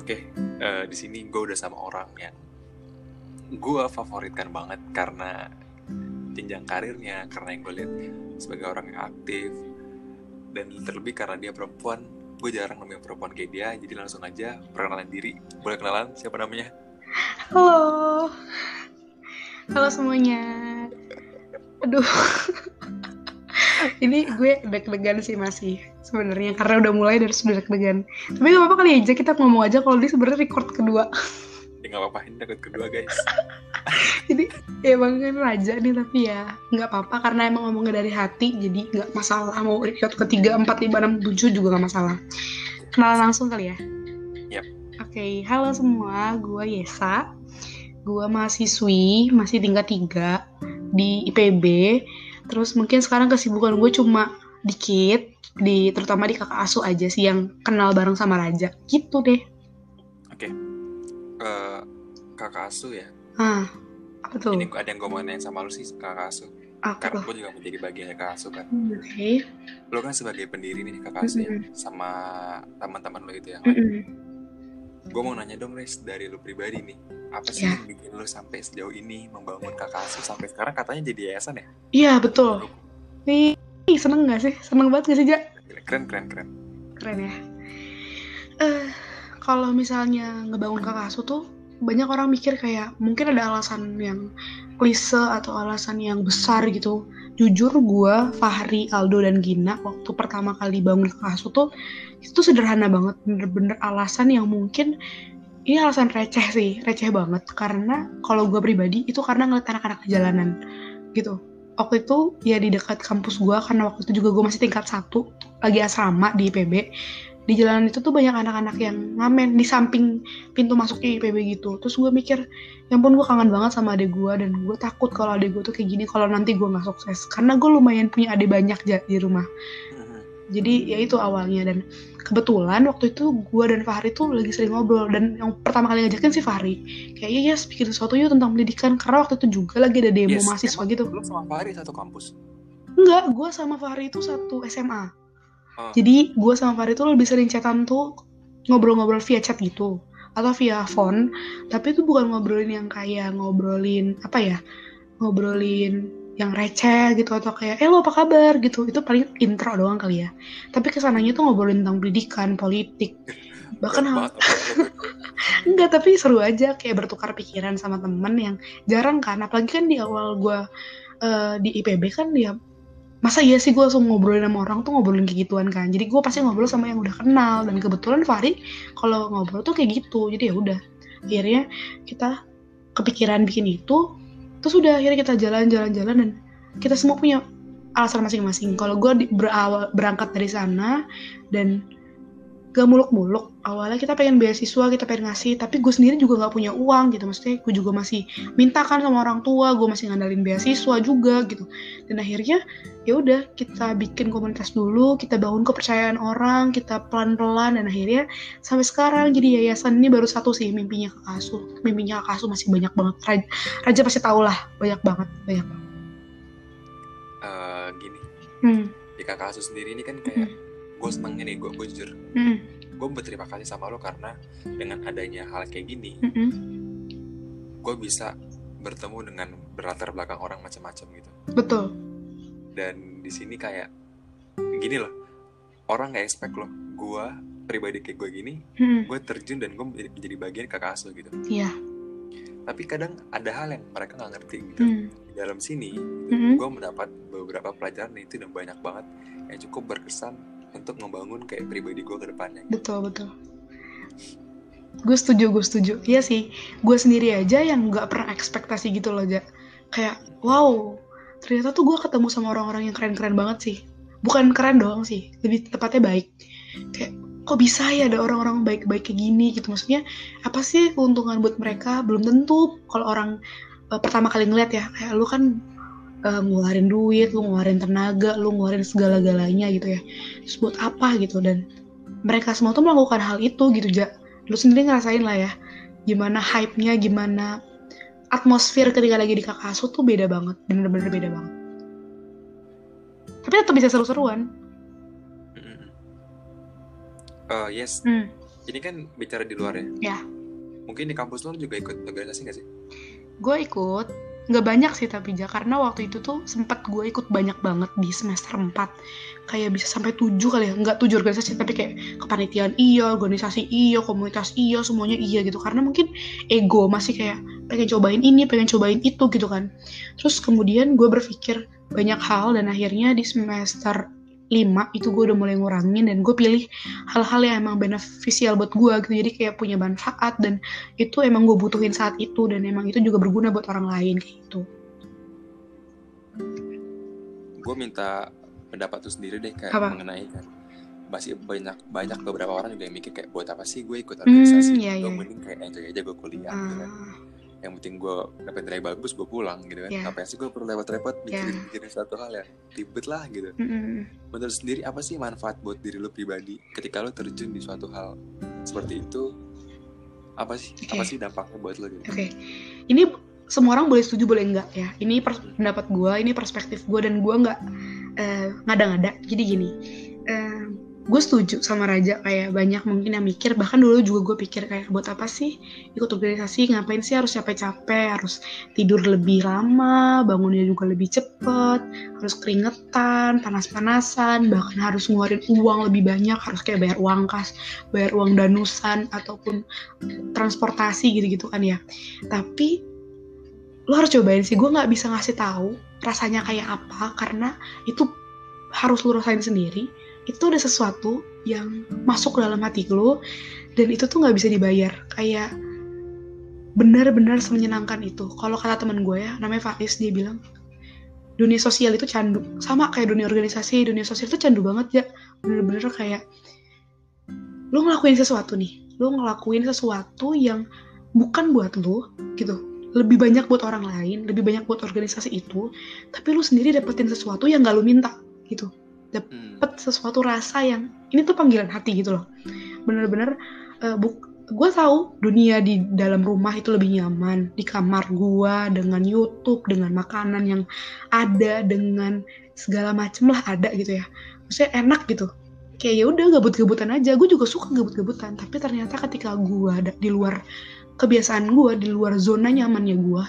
oke eh, di sini gue udah sama orang yang gue favoritkan banget karena jenjang karirnya karena yang gue lihat sebagai orang yang aktif dan terlebih karena dia perempuan gue jarang nemuin perempuan kayak dia jadi langsung aja perkenalan diri boleh kenalan siapa namanya Halo. Halo semuanya. Aduh. Ini gue deg-degan sih masih sebenarnya karena udah mulai dari sudah deg-degan. Tapi gak apa-apa kali aja kita ngomong aja kalau dia sebenarnya record kedua. ya nggak apa-apa ini takut kedua guys jadi emang kan raja nih tapi ya nggak apa-apa karena emang ngomongnya dari hati jadi nggak masalah mau record ketiga empat lima enam tujuh juga nggak masalah. Kenalan langsung kali ya. Yap. Oke, halo semua, gue Yesa. Gue mahasiswi, masih tingkat 3 di IPB. Terus mungkin sekarang kesibukan gue cuma dikit, di terutama di kakak asuh aja sih yang kenal bareng sama Raja. Gitu deh. oke Eh, kakak asuh ya Ah, apa tuh? ini ada yang gue mau nanya sama lu sih kakak asuh Apa karena gue juga menjadi bagian dari kakak asuh kan Oke. lo kan sebagai pendiri nih kakak asuh ya Mm-mm. sama teman-teman lo itu yang lain Mm-mm. Gue mau nanya dong Res dari lu pribadi nih apa sih Ya. yang bikin lu sampai sejauh ini membangun kakak asuh sampai sekarang katanya jadi yayasan ya Iya, betul. Nih, seneng gak sih? Seneng banget gak sih, Ja? keren keren keren keren ya. Eh, kalau misalnya ngebangun kakak asuh tuh banyak orang mikir kayak mungkin ada alasan yang klise atau alasan yang besar gitu. Jujur gue, Fahri, Aldo dan Gina waktu pertama kali bangun asuh tuh itu sederhana banget, bener-bener alasan yang mungkin ini alasan receh sih, receh banget. Karena kalau gue pribadi itu karena ngeliat anak-anak jalanan gitu. Waktu itu ya di dekat kampus gue karena waktu itu juga gue masih tingkat satu lagi asrama di IPB di jalanan itu tuh banyak anak-anak yang ngamen di samping pintu masuk IPB gitu. Terus gue mikir ya ampun gue kangen banget sama adik gue dan gue takut kalau adik gue tuh kayak gini kalau nanti gue nggak sukses. Karena gue lumayan punya adik banyak di rumah. Mhm. jadi ya itu awalnya. Dan kebetulan waktu itu gue dan Fahri tuh lagi sering ngobrol. Dan yang pertama kali ngajakin si Fahri kayak iya yes bikin sesuatu yuk tentang pendidikan. Karena waktu itu juga lagi ada demo Yes, mahasiswa gitu. Lu sama Fahri satu kampus? Enggak gue sama Fahri itu satu SMA Oh. jadi gue sama Fahri tuh lebih sering chatan tuh ngobrol-ngobrol via chat gitu atau via phone. Tapi itu bukan ngobrolin yang kayak ngobrolin apa ya ngobrolin yang receh gitu atau kayak eh lo apa kabar? gitu. Itu paling intro doang kali ya. Tapi ke sananya tuh ngobrolin tentang pendidikan politik bahkan hal enggak tapi seru aja kayak bertukar pikiran sama temen yang jarang kan. Apalagi kan di awal gue eh, di IPB kan ya masa iya sih gue langsung ngobrolin sama orang tuh ngobrolin kayak gituan kan? Jadi gue pasti ngobrol sama yang udah kenal. Dan kebetulan Fahri kalau ngobrol tuh kayak gitu. Jadi ya udah akhirnya kita kepikiran bikin itu terus udah akhirnya kita jalan-jalan-jalan dan kita semua punya alasan masing-masing. Kalau gue berawal berangkat dari sana dan gak muluk-muluk. Awalnya kita pengen beasiswa kita pengen ngasih tapi gue sendiri juga nggak punya uang gitu. Maksudnya gue juga masih minta kan sama orang tua gue masih ngandalin beasiswa juga gitu. Dan akhirnya ya udah kita bikin komunitas dulu kita bangun kepercayaan orang kita pelan-pelan dan akhirnya sampai sekarang jadi yayasan ini baru satu sih mimpinya ke asuh mimpinya ke asuh masih banyak banget. Raja, Raja pasti tau lah banyak banget banyak banget. Eh, gini. Hmm. di kakak asuh sendiri ini kan kayak gue senengnya nih gue gue jujur Hmm. gue berterima kasih sama lo karena dengan adanya hal kayak gini Hmm. Hmm. gue bisa bertemu dengan berlatar belakang orang macam-macam gitu betul dan di sini kayak gini loh orang nggak expect loh gue pribadi kayak gue gini Hmm. gue terjun dan gue menjadi, menjadi bagian kakak asuh gitu iya tapi kadang ada hal yang mereka nggak ngerti gitu di dalam sini Hmm. gue mendapat beberapa pelajaran itu dan banyak banget yang cukup berkesan untuk membangun kayak pribadi gue ke depannya. Betul betul. Gue setuju gue setuju. Iya sih gue sendiri aja yang nggak pernah ekspektasi gitu loh ja. Kayak wow ternyata tuh gue ketemu sama orang-orang yang keren-keren banget sih. Bukan keren doang sih lebih tepatnya baik. Kayak kok bisa ya ada orang-orang baik-baik kayak gini gitu? Maksudnya apa sih keuntungan buat mereka? Belum tentu. Kalau orang eh, pertama kali ngeliat ya kayak lu kan eh, ngeluarin duit lu ngeluarin tenaga lu ngeluarin segala-galanya gitu ya. Terus buat apa gitu dan mereka semua tuh melakukan hal itu gitu ja. Lu sendiri ngerasain lah ya gimana hype-nya gimana atmosfer ketika lagi di kakak asuh tuh beda banget bener-bener beda banget. Tapi tetap bisa seru-seruan. Eh, yes. Hmm. ini kan bicara di luar ya? Ya. mungkin di kampus lo juga ikut organisasi gak sih? Gue ikut nggak banyak sih tapi ja. Karena waktu itu tuh sempat gue ikut banyak banget di semester 4 kayak bisa sampai 7 kali ya. Nggak 7 organisasi tapi kayak kepanitiaan iya organisasi iya komunitas iya semuanya iya gitu. Karena mungkin ego masih kayak pengen cobain ini pengen cobain itu gitu kan. Terus kemudian gue berpikir banyak hal dan akhirnya di semester 5 itu gue udah mulai ngurangin dan gue pilih hal-hal yang emang beneficial buat gue gitu. Jadi kayak punya manfaat dan itu emang gue butuhin saat itu dan emang itu juga berguna buat orang lain kayak gitu. Gue minta pendapat tuh sendiri deh kayak Apa? mengenai kan masih banyak banyak beberapa orang juga yang mikir kayak buat apa sih gue ikut organisasi? iya, gue iya. mending kayak enjoy aja gue kuliah gitu kan. Ah, yang penting gue dapet nilai bagus gue pulang gitu kan Iya. ngapain sih gue perlu repot-repot mikirin Iya. mikirin suatu hal yang ribet lah gitu mm-mm. menurut sendiri apa sih manfaat buat diri lo pribadi ketika lo terjun di suatu hal seperti itu apa sih Oke. apa sih dampaknya buat lo gitu Oke, ini semua orang boleh setuju boleh enggak ya. Ini pendapat gue, ini perspektif gue dan gue nggak eh, ngada-ngada. Jadi gini, gue setuju sama Raja kayak banyak mungkin yang mikir bahkan dulu juga gue pikir kayak buat apa sih ikut organisasi? Ngapain sih harus capek-capek? Harus tidur lebih lama bangunnya juga lebih cepet harus keringetan panas-panasan bahkan harus ngeluarin uang lebih banyak harus kayak bayar uang kas bayar uang danusan ataupun transportasi gitu-gitu kan ya. Tapi lo harus cobain sih gue nggak bisa ngasih tahu rasanya kayak apa karena itu harus lo rasain sendiri itu ada sesuatu yang masuk ke dalam hati lo dan itu tuh nggak bisa dibayar. Kayak benar-benar semenyenangkan itu. Kalau kata teman gue ya namanya Faiz dia bilang dunia sosial itu candu. Sama kayak dunia organisasi dunia sosial itu candu banget ya bener-bener kayak lo ngelakuin sesuatu nih lo ngelakuin sesuatu yang bukan buat lo gitu. Lebih banyak buat orang lain lebih banyak buat organisasi itu tapi lo sendiri dapetin sesuatu yang gak lo minta gitu Hmm. dapet sesuatu rasa yang ini tuh panggilan hati gitu loh. Bener-bener eh, buk gue tahu dunia di dalam rumah itu lebih nyaman. Di kamar gue dengan YouTube dengan makanan yang ada dengan segala macem lah ada gitu ya. Maksudnya enak gitu. Kayak ya udah gabut-gabutan aja. Gue juga suka gabut-gabutan tapi ternyata ketika gue di luar kebiasaan gue di luar zona nyamannya gue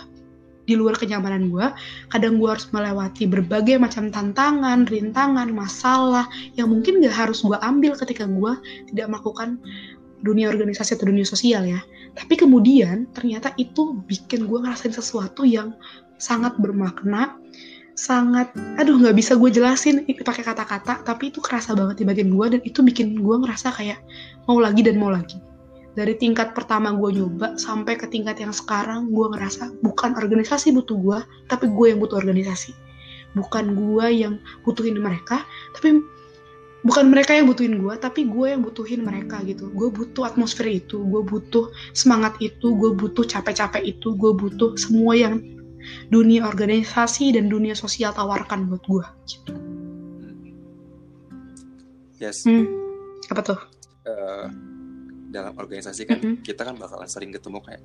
di luar kenyamanan gue kadang gue harus melewati berbagai macam tantangan rintangan masalah yang mungkin gak harus gue ambil ketika gue tidak melakukan dunia organisasi atau dunia sosial ya. Tapi kemudian ternyata itu bikin gue ngerasain sesuatu yang sangat bermakna sangat aduh nggak bisa gue jelasin pakai kata-kata tapi itu kerasa banget di bagian gue dan itu bikin gue ngerasa kayak mau lagi dan mau lagi dari tingkat pertama gue nyoba sampai ke tingkat yang sekarang gue ngerasa bukan organisasi butuh gue tapi gue yang butuh organisasi bukan gue yang butuhin mereka tapi bukan mereka yang butuhin gue tapi gue yang butuhin mereka gitu gue butuh atmosfer itu gue butuh semangat itu gue butuh capek-capek itu gue butuh semua yang dunia organisasi dan dunia sosial tawarkan buat gue gitu. yes hmm. apa tuh eh, dalam organisasi kan Mm-mm. kita kan bakalan sering ketemu kayak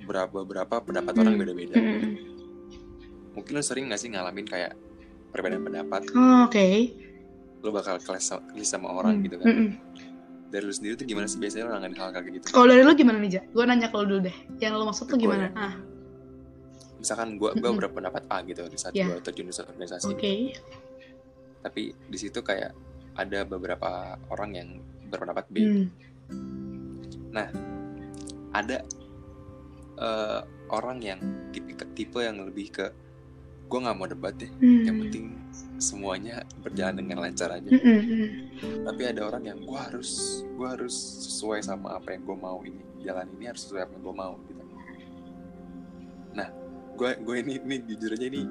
berapa berapa pendapat Hmm. orang beda-beda Mm-mm. mungkin lo sering gak sih ngalamin kayak perbedaan pendapat Oh, oke lo bakal kelas sama, sama orang Hmm. gitu kan Mm-mm. dari lo sendiri tuh gimana sih biasanya lo nanganin hal kayak gitu kalau dari lo gimana nih Ja? gue nanya ke lo dulu deh yang lo maksud tuh Gue gimana ya. ah misalkan gua gua Mm-mm. berpendapat A gitu di saat Ya. gua terjun di suatu organisasi oke tapi di situ kayak ada beberapa orang yang berpendapat B Hmm. Ada eh, orang yang tipe tipe yang lebih ke gue nggak mau debat deh Hmm. yang penting semuanya berjalan dengan lancar aja Mm-mm, mm. tapi ada orang yang gue harus gue harus sesuai sama apa yang gue mau ini jalan ini harus sesuai apa yang gue mau gitu nah gue gue ini ini jujur aja ini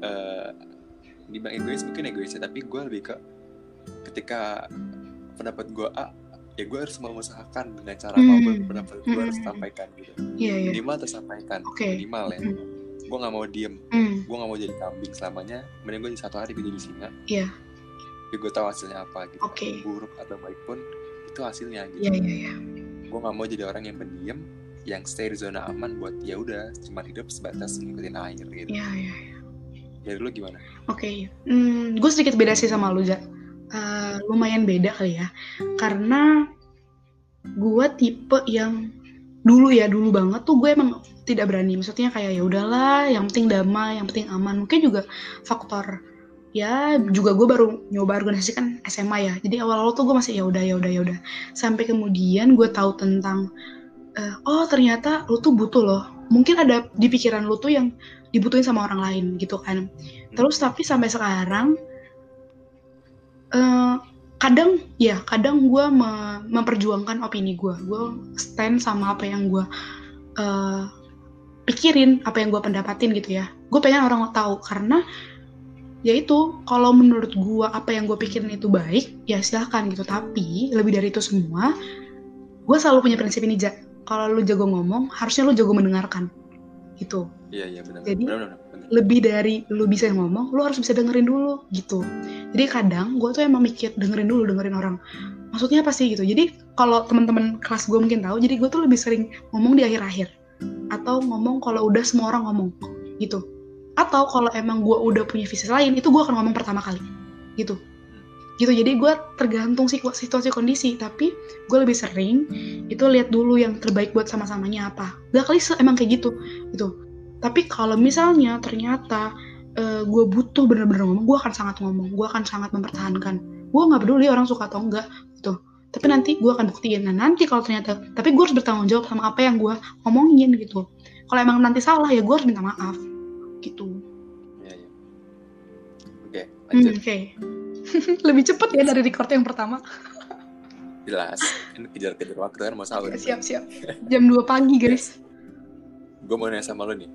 eh dibilang egois mungkin egois ya tapi gue lebih ke ketika pendapat gue A ya gue harus mengusahakan dengan cara Hmm. pendapat gue harus Hmm. sampaikan gitu Iya, iya. minimal tersampaikan Oke. minimal ya Hmm. gue nggak mau diem Hmm. gue nggak mau jadi kambing selamanya mending gue satu hari gue jadi singa Iya. tapi gue tahu hasilnya apa gitu Oke. buruk atau baik pun itu hasilnya gitu Iya, iya, iya. gue nggak mau jadi orang yang pendiam yang stay di zona aman buat ya udah cuma hidup sebatas ngikutin air gitu Iya, iya. dari lu gimana Oke, hmm, gue sedikit beda sih sama lu, Ja. Lumayan beda kali ya. Karena gue tipe yang dulu ya dulu banget tuh gue emang tidak berani. Maksudnya kayak ya udahlah yang penting damai yang penting aman. Mungkin juga faktor ya juga gue baru nyoba organisasi kan SMA ya. Jadi awal-awal tuh gue masih ya udah ya udah ya udah. Sampai kemudian gue tahu tentang uh, oh ternyata lu tuh butuh loh. Mungkin ada di pikiran lu tuh yang dibutuhin sama orang lain gitu kan. Terus tapi sampai sekarang uh, kadang ya kadang gue me memperjuangkan opini gue gue stand sama apa yang gue uh, pikirin apa yang gue pendapatin gitu ya. Gue pengen orang tahu karena ya itu kalau menurut gue apa yang gue pikirin itu baik ya silahkan gitu. Tapi lebih dari itu semua gue selalu punya prinsip ini ja. Kalau lu jago ngomong harusnya lu jago mendengarkan. Gitu. Iya iya benar. Jadi benar, benar. Lebih dari lu bisa ngomong lu harus bisa dengerin dulu gitu. Jadi kadang gue tuh emang mikir dengerin dulu dengerin orang. Maksudnya apa sih gitu? Jadi kalau teman-teman kelas gue mungkin tahu jadi gue tuh lebih sering ngomong di akhir-akhir. Atau ngomong kalau udah semua orang ngomong gitu. Atau kalau emang gue udah punya visi lain itu gue akan ngomong pertama kali gitu. Gitu jadi gue tergantung sih situasi kondisi. Tapi gue lebih sering itu lihat dulu yang terbaik buat sama-samanya apa. Gak kali emang kayak gitu gitu tapi kalau misalnya ternyata uh, eh, gue butuh bener-bener ngomong gue akan sangat ngomong gue akan sangat mempertahankan. Gue nggak peduli orang suka atau enggak gitu. Tapi nanti gue akan buktiin. Nah nanti kalau ternyata tapi gue harus bertanggung jawab sama apa yang gue ngomongin gitu. Kalau emang nanti salah ya gue harus minta maaf gitu. Ya, ya. oke hmm, oke. Okay. lebih cepet ya dari record yang pertama. Jelas. Ini kejar-kejar waktu kan mau sahur. Siap siap. Jam 2 pagi guys gue mau nanya sama lo nih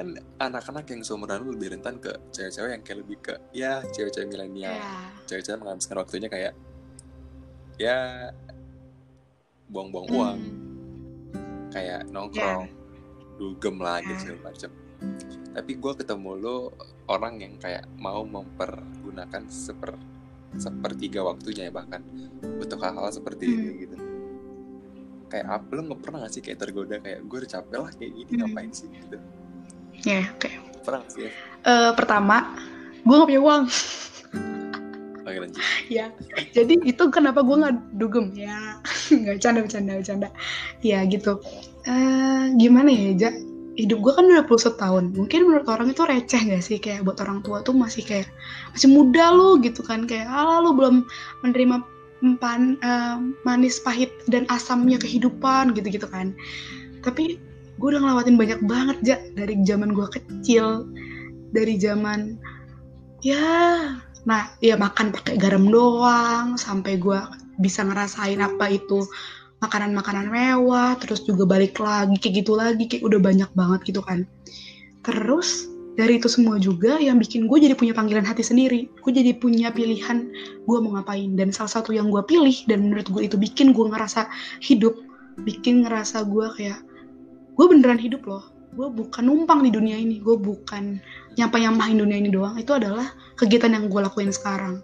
kan anak-anak yang seumuran lu lebih rentan ke cewek-cewek yang kayak lebih ke ya cewek-cewek milenial yeah. cewek-cewek menghabiskan waktunya kayak ya buang-buang mm. uang kayak nongkrong yeah. dugem lah gitu segala macam tapi gue ketemu lo orang yang kayak mau mempergunakan seper sepertiga waktunya ya bahkan untuk hal-hal seperti mm. ini gitu kayak apa lo nggak pernah gak sih kayak tergoda kayak gue udah capek lah kayak gini mm. ngapain sih gitu Ya, yeah, oke. Okay. Perang sih. Uh, pertama, gue gak punya uang. Oke, lanjut. ya, jadi itu kenapa gue gak dugem ya? Gak bercanda, bercanda, bercanda. Ya gitu. Uh, gimana ya, Ja? Hidup gue kan udah puluh tahun. Mungkin menurut orang itu receh gak sih? Kayak buat orang tua tuh masih kayak masih muda lo gitu kan? Kayak ala lo belum menerima pan, uh, manis, pahit dan asamnya kehidupan gitu-gitu kan. Tapi gue udah ngelawatin banyak banget ja dari zaman gue kecil dari zaman ya nah ya makan pakai garam doang sampai gue bisa ngerasain apa itu makanan-makanan mewah terus juga balik lagi kayak gitu lagi kayak udah banyak banget gitu kan terus dari itu semua juga yang bikin gue jadi punya panggilan hati sendiri. Gue jadi punya pilihan gue mau ngapain. Dan salah satu yang gue pilih dan menurut gue itu bikin gue ngerasa hidup bikin ngerasa gue kayak gue beneran hidup loh. Gue bukan numpang di dunia ini. Gue bukan nyampe nyampahin dunia ini doang. Itu adalah kegiatan yang gue lakuin sekarang.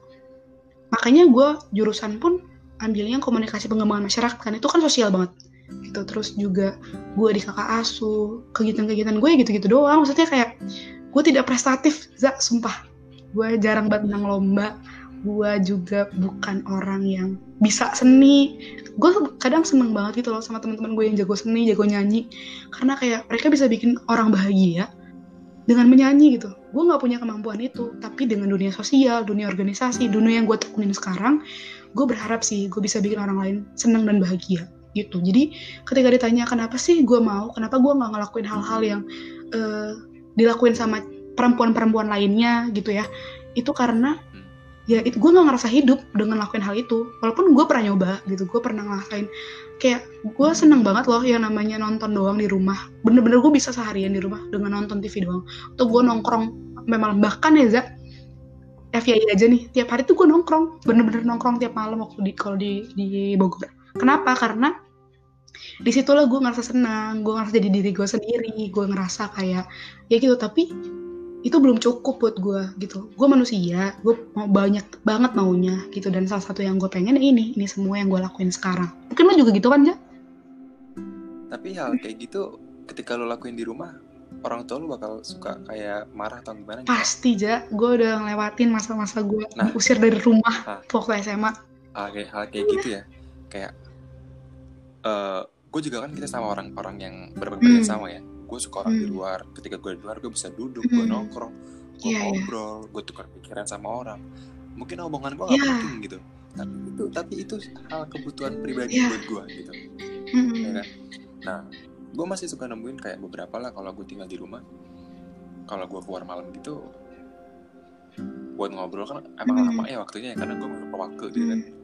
Makanya gue jurusan pun ambilnya komunikasi pengembangan masyarakat kan. Itu kan sosial banget. Gitu. Terus juga gue di kakak asuh kegiatan-kegiatan gue gitu-gitu doang. Maksudnya kayak gue tidak prestatif za sumpah. Gue jarang banget menang lomba. Gue juga bukan orang yang bisa seni. Gue kadang seneng banget gitu loh sama teman-teman gue yang jago seni jago nyanyi. Karena kayak mereka bisa bikin orang bahagia dengan menyanyi gitu. Gue nggak punya kemampuan itu. Tapi dengan dunia sosial dunia organisasi dunia yang gue tekunin sekarang gue berharap sih gue bisa bikin orang lain seneng dan bahagia gitu. Jadi ketika ditanya kenapa sih gue mau? Kenapa gue nggak ngelakuin hal-hal yang uh, dilakuin sama perempuan-perempuan lainnya gitu ya. Itu karena ya itu gue nggak ngerasa hidup dengan lakuin hal itu. Walaupun gue pernah nyoba gitu gue pernah ngelakuin kayak gue seneng banget loh yang namanya nonton doang di rumah. Bener-bener gue bisa seharian di rumah dengan nonton TV doang. Atau gue nongkrong memang bahkan ya Zak FYI aja nih tiap hari tuh gue nongkrong. Bener-bener nongkrong tiap malam waktu di kalau di di Bogor. Kenapa? Karena di situlah gue ngerasa senang gue ngerasa jadi diri gue sendiri gue ngerasa kayak ya gitu. Tapi itu belum cukup buat gue gitu. Gue manusia gue mau banyak banget maunya gitu. Dan salah satu yang gue pengen ini ini semua yang gue lakuin sekarang. Mungkin lo juga gitu kan ya tapi hal kayak gitu ketika lo lakuin di rumah orang tua lo bakal suka kayak marah atau gimana pasti ja. Gue udah ngelewatin masa-masa gue nah, usir dari rumah nah, waktu SMA hal kayak hal kayak gitu ya? Kayak eh gue juga kan kita sama orang-orang yang berpribadi Hmm. sama ya gue suka orang di Hmm. luar ketika gue di luar gue bisa duduk gue Hmm. nongkrong gue Iya, iya. ngobrol gue tukar pikiran sama orang mungkin omongan gue gak Iya. penting gitu tapi itu tapi itu hal kebutuhan pribadi Iya. buat gue gitu Mm-mm. ya kan nah gue masih suka nemuin kayak beberapa lah kalau gue tinggal di rumah kalau gue keluar malam gitu buat ngobrol kan emang Hmm. lama ya waktunya ya karena gue lupa waktu gitu kan Hmm.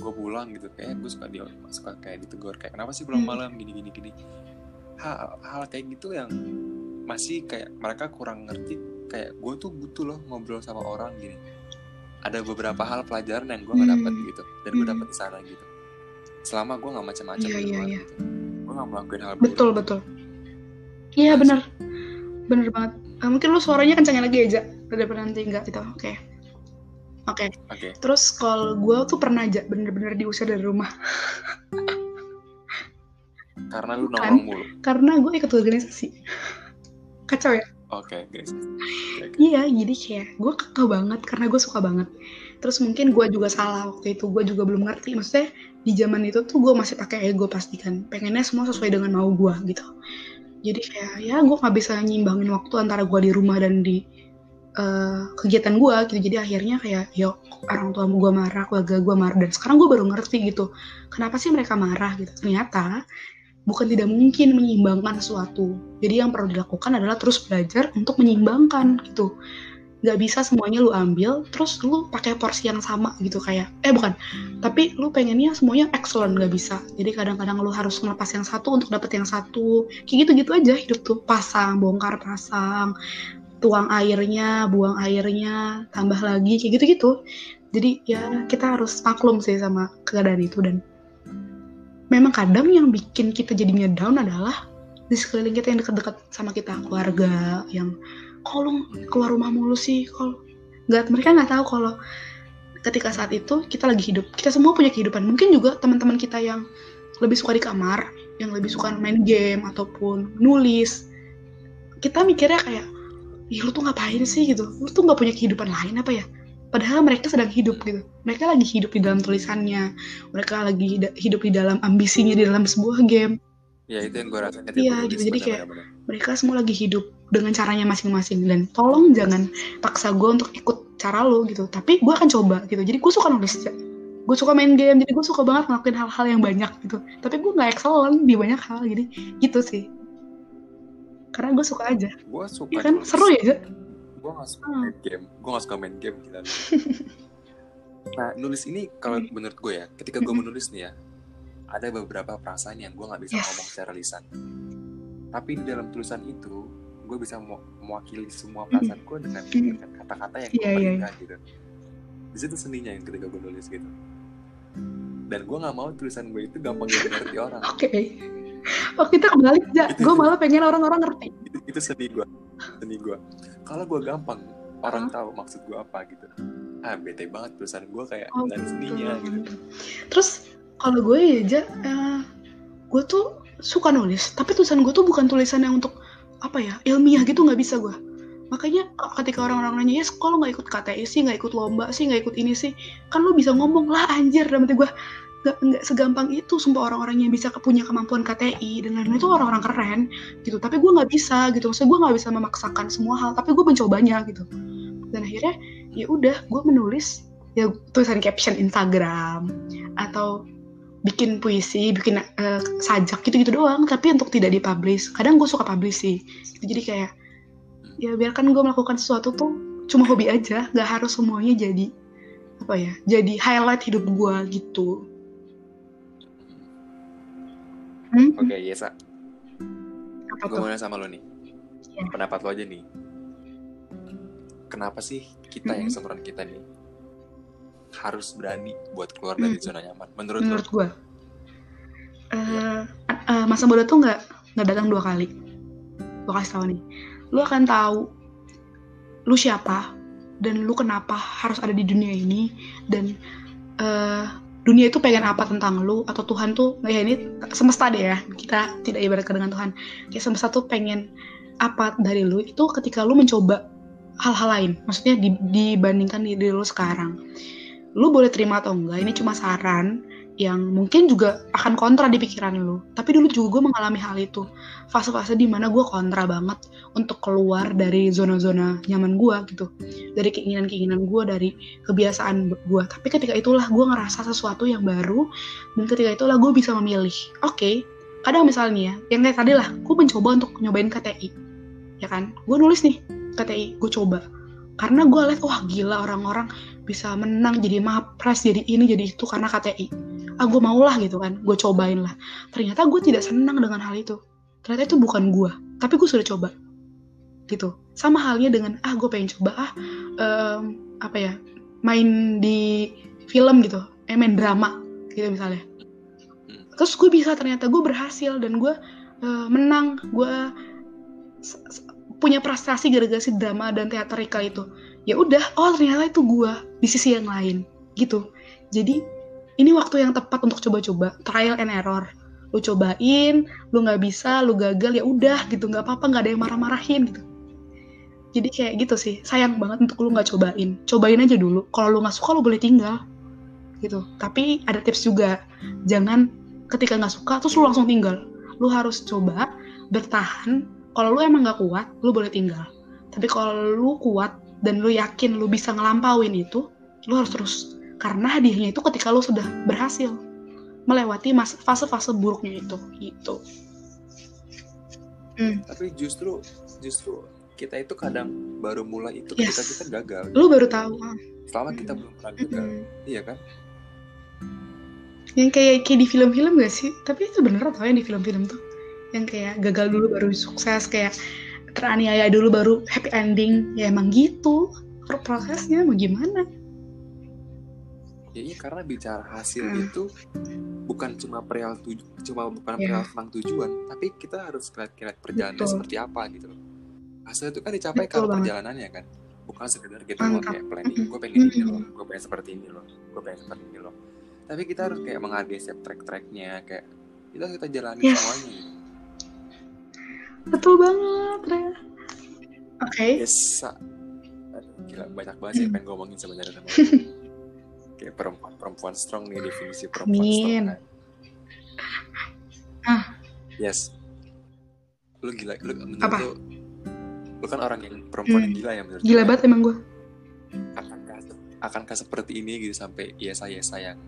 Gue pulang gitu kayak gue suka dia suka kayak ditegur kayak kenapa sih pulang Hmm. malam gini gini gini hal hal kayak gitu yang masih kayak mereka kurang ngerti kayak gue tuh butuh loh ngobrol sama orang gini ada beberapa hal pelajaran yang gue nggak Hmm. dapat gitu dan gue Hmm. dapet di sana gitu selama gue nggak macam-macam di iya, luar iya. gitu gue nggak melakukan hal buruk Betul betul. Iya benar, benar banget. Eh, mungkin lu suaranya kencangin lagi aja daripada nanti enggak gitu. Oke. Oke. oke Terus kalau gue tuh pernah aja bener-bener diusir dari rumah karena lu Bukan. nongkrong mulu karena gue ikut organisasi. Kacau ya? oke guys Oke, oke. Iya, jadi kayak gue kekeh banget karena gue suka banget. Terus mungkin gue juga salah waktu itu, gue juga belum ngerti. Maksudnya di zaman itu tuh gue masih pakai ego pastikan. Pengennya semua sesuai dengan mau gue gitu. Jadi kayak ya gue nggak bisa nyimbangin waktu antara gue di rumah dan di eh, kegiatan gue gitu. Jadi akhirnya kayak yuk orang tua gue marah, keluarga gue marah. Dan sekarang gue baru ngerti gitu. Kenapa sih mereka marah gitu? Ternyata bukan tidak mungkin menyeimbangkan sesuatu. Jadi yang perlu dilakukan adalah terus belajar untuk menyeimbangkan gitu. Gak bisa semuanya lu ambil, terus lu pakai porsi yang sama gitu kayak, eh bukan, tapi lu pengennya semuanya excellent gak bisa. Jadi kadang-kadang lu harus ngelepas yang satu untuk dapet yang satu. Kayak gitu-gitu aja hidup tuh, pasang, bongkar pasang, tuang airnya, buang airnya, tambah lagi, kayak gitu-gitu. Jadi ya kita harus maklum sih sama keadaan itu. Dan memang kadang yang bikin kita jadinya down adalah di sekeliling kita yang dekat-dekat sama kita keluarga yang kalau keluar rumah mulu sih? Kalau nggak mereka nggak tahu kalau ketika saat itu kita lagi hidup. Kita semua punya kehidupan. Mungkin juga teman-teman kita yang lebih suka di kamar yang lebih suka main game ataupun nulis kita mikirnya kayak ih lu tuh ngapain sih? Gitu. Lu tuh nggak punya kehidupan lain apa ya? Padahal mereka sedang hidup gitu. Mereka lagi hidup di dalam tulisannya. Mereka lagi hidup di dalam ambisinya di dalam sebuah game. Ya itu yang gue rasain Iya, gitu. Jadi kayak- mereka semua lagi hidup dengan caranya masing-masing. Dan tolong jangan paksa gue untuk ikut cara lo gitu. Tapi gue akan coba gitu. Jadi gue suka nulis gue suka main game. Jadi gue suka banget ngelakuin hal-hal yang banyak gitu. Tapi gue nggak excellent di banyak hal. Jadi gitu sih karena gue suka aja. Gue suka ya kan? seru ya Zak? gue gak suka Hmm. main game. Gue gak suka main game gila. Nah nulis ini kalau Hmm. menurut gue ya ketika gue Mm-mm. menulis nih ya ada beberapa perasaan yang gue nggak bisa Yes. ngomong secara lisan. Tapi di dalam tulisan itu gue bisa me- mewakili semua perasaan gue dengan, kata-kata yang gue iya, berikan gitu. Di situ seninya yang ketika gue nulis gitu. Dan gue nggak mau tulisan gue itu gampang dimengerti orang. Oke oh kita kebalik aja Itu- gue malah pengen orang-orang ngerti. Itu, itu seni gue seni gue kalau gue gampang orang tahu maksud gue apa gitu. Ah bete banget tulisan gue kayak Oh, dan seninya gitu. gitu Terus kalau gue ya aja, eh, gue tuh suka nulis, tapi tulisan gue tuh bukan tulisan yang untuk apa ya ilmiah gitu nggak bisa gue. Makanya ketika orang-orang nanya, ya kalau nggak ikut KTI sih, nggak ikut lomba sih, nggak ikut ini sih, kan lu bisa ngomong lah anjir. Dan gue nggak nggak segampang itu, sumpah orang-orang yang bisa punya kemampuan KTI dan lain-lain itu orang-orang keren gitu. Tapi gue nggak bisa gitu, maksudnya gue nggak bisa memaksakan semua hal, tapi gue mencobanya gitu. Dan akhirnya ya udah, gue menulis ya tulisan caption Instagram atau bikin puisi, bikin eh, sajak gitu-gitu doang, tapi untuk tidak dipublish. Kadang gue suka publish sih. Gitu, Jadi kayak ya biarkan gue melakukan sesuatu tuh cuma hobi aja, nggak harus semuanya jadi apa ya, jadi highlight hidup gue gitu. Hmm? oke Yesa Apa gue mau nanya sama lo nih Iya. pendapat lo aja nih kenapa sih kita yang Mm-mm. seumuran kita nih harus berani buat keluar dari Mm. zona nyaman menurut, Menurut lo gue, eh, eh, masa muda tuh nggak nggak datang dua kali. Gue kasih tahu nih, lu akan tahu lu siapa dan lu kenapa harus ada di dunia ini dan eh, dunia itu pengen apa tentang lu atau Tuhan tuh ya ini semesta deh ya kita tidak ibaratkan dengan Tuhan. Kayak semesta tuh pengen apa dari lu itu ketika lu mencoba hal-hal lain maksudnya di- dibandingkan di diri lu sekarang. Lu boleh terima atau enggak ini cuma saran yang mungkin juga akan kontra di pikiran lu. Tapi dulu juga gue mengalami hal itu. Fase-fase di mana gue kontra banget untuk keluar dari zona-zona nyaman gue gitu. Dari keinginan-keinginan gue, dari kebiasaan gue. Tapi ketika itulah gue ngerasa sesuatu yang baru. Dan ketika itulah gue bisa memilih. Oke, okay, kadang misalnya yang kayak tadi lah, gue mencoba untuk nyobain KTI. Ya kan? Gue nulis nih KTI, gue coba. Karena gue liat, wah gila orang-orang bisa menang jadi mapres, jadi ini, jadi itu karena KTI ah gue mau lah gitu kan. Gue cobain lah. Ternyata gue tidak senang dengan hal itu. Ternyata itu bukan gue tapi gue sudah coba. Gitu. Sama halnya dengan ah gue pengen coba ah um, apa ya main di film gitu. Eh main drama gitu misalnya. Terus gue bisa ternyata gue berhasil dan gue uh, menang. Gue punya prestasi gara-gara si drama dan teaterikal itu. Ya udah oh ternyata itu gue di sisi yang lain gitu. Jadi ini waktu yang tepat untuk coba-coba. Trial and error. Lu cobain lu nggak bisa lu gagal ya udah gitu. Nggak apa-apa nggak ada yang marah-marahin gitu. Jadi kayak gitu sih. Sayang banget untuk lu nggak cobain. Cobain aja dulu. Kalau lu nggak suka lu boleh tinggal. Gitu. Tapi ada tips juga. Jangan ketika nggak suka terus lu langsung tinggal. Lu harus coba bertahan. Kalau lu emang nggak kuat lu boleh tinggal. Tapi kalau lu kuat dan lu yakin lu bisa ngelampauin itu lu harus terus karena hadiahnya itu ketika lo sudah berhasil melewati fase-fase buruknya itu gitu. Hmm. tapi justru justru kita itu kadang baru mulai itu yes. ketika kita gagal. Lo baru tahu selama kita belum pernah gagal. Hmm. iya kan? Yang kayak kayak di film-film gak sih? Tapi itu bener tau yang di film-film tuh. Yang kayak gagal dulu baru sukses kayak teraniaya dulu baru happy ending. Ya emang gitu. Prosesnya mau gimana ya iya karena bicara hasil hmm. itu bukan cuma perihal tuju cuma bukan yeah. perihal tentang tujuan tapi kita harus lihat-lihat perjalanannya Betul. seperti apa gitu loh hasil itu kan dicapai Betul kalau banget. perjalanannya kan bukan sekedar gitu loh kayak planning gue pengen ini loh gue pengen seperti ini loh gue pengen seperti ini loh tapi kita harus kayak menghargai setiap track-tracknya kayak kita kita jalani yes. semuanya gitu. Betul banget, Re. Oke. Okay. Yes. Aduh, gila banyak banget sih pengen ngomongin sebenarnya sama kayak perempuan perempuan strong nih definisi perempuan Amin. strong kan. ah. Yes. Lu gila lu menurut apa? lu, lu kan orang yang perempuan hmm. yang gila ya menurut gila banget emang gue akankah akankah seperti ini gitu sampai ya saya sayang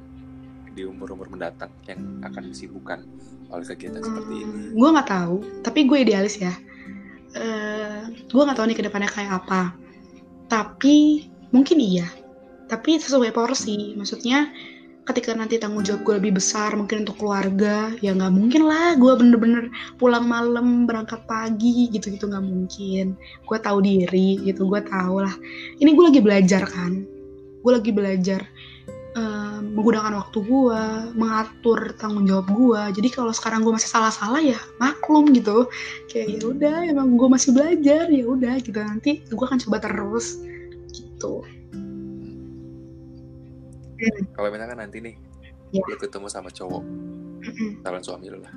di umur umur mendatang yang akan disibukkan oleh kegiatan hmm, seperti ini? Gue nggak tahu tapi gue idealis ya. Uh, gue nggak tahu nih ke depannya kayak apa. Tapi mungkin iya tapi sesuai porsi maksudnya ketika nanti tanggung jawab gue lebih besar mungkin untuk keluarga ya nggak mungkin lah. Gue bener-bener pulang malam berangkat pagi gitu-gitu nggak mungkin. Gue tahu diri gitu. Gue tahu lah. Ini gue lagi belajar kan. Gue lagi belajar uh, menggunakan waktu gue mengatur tanggung jawab gue jadi kalau sekarang gue masih salah-salah ya maklum gitu. Kayak ya udah emang gue masih belajar ya udah gitu. Nanti gue akan coba terus gitu hmm. kalau misalkan nanti nih yeah. lu ketemu sama cowok calon suami lu lah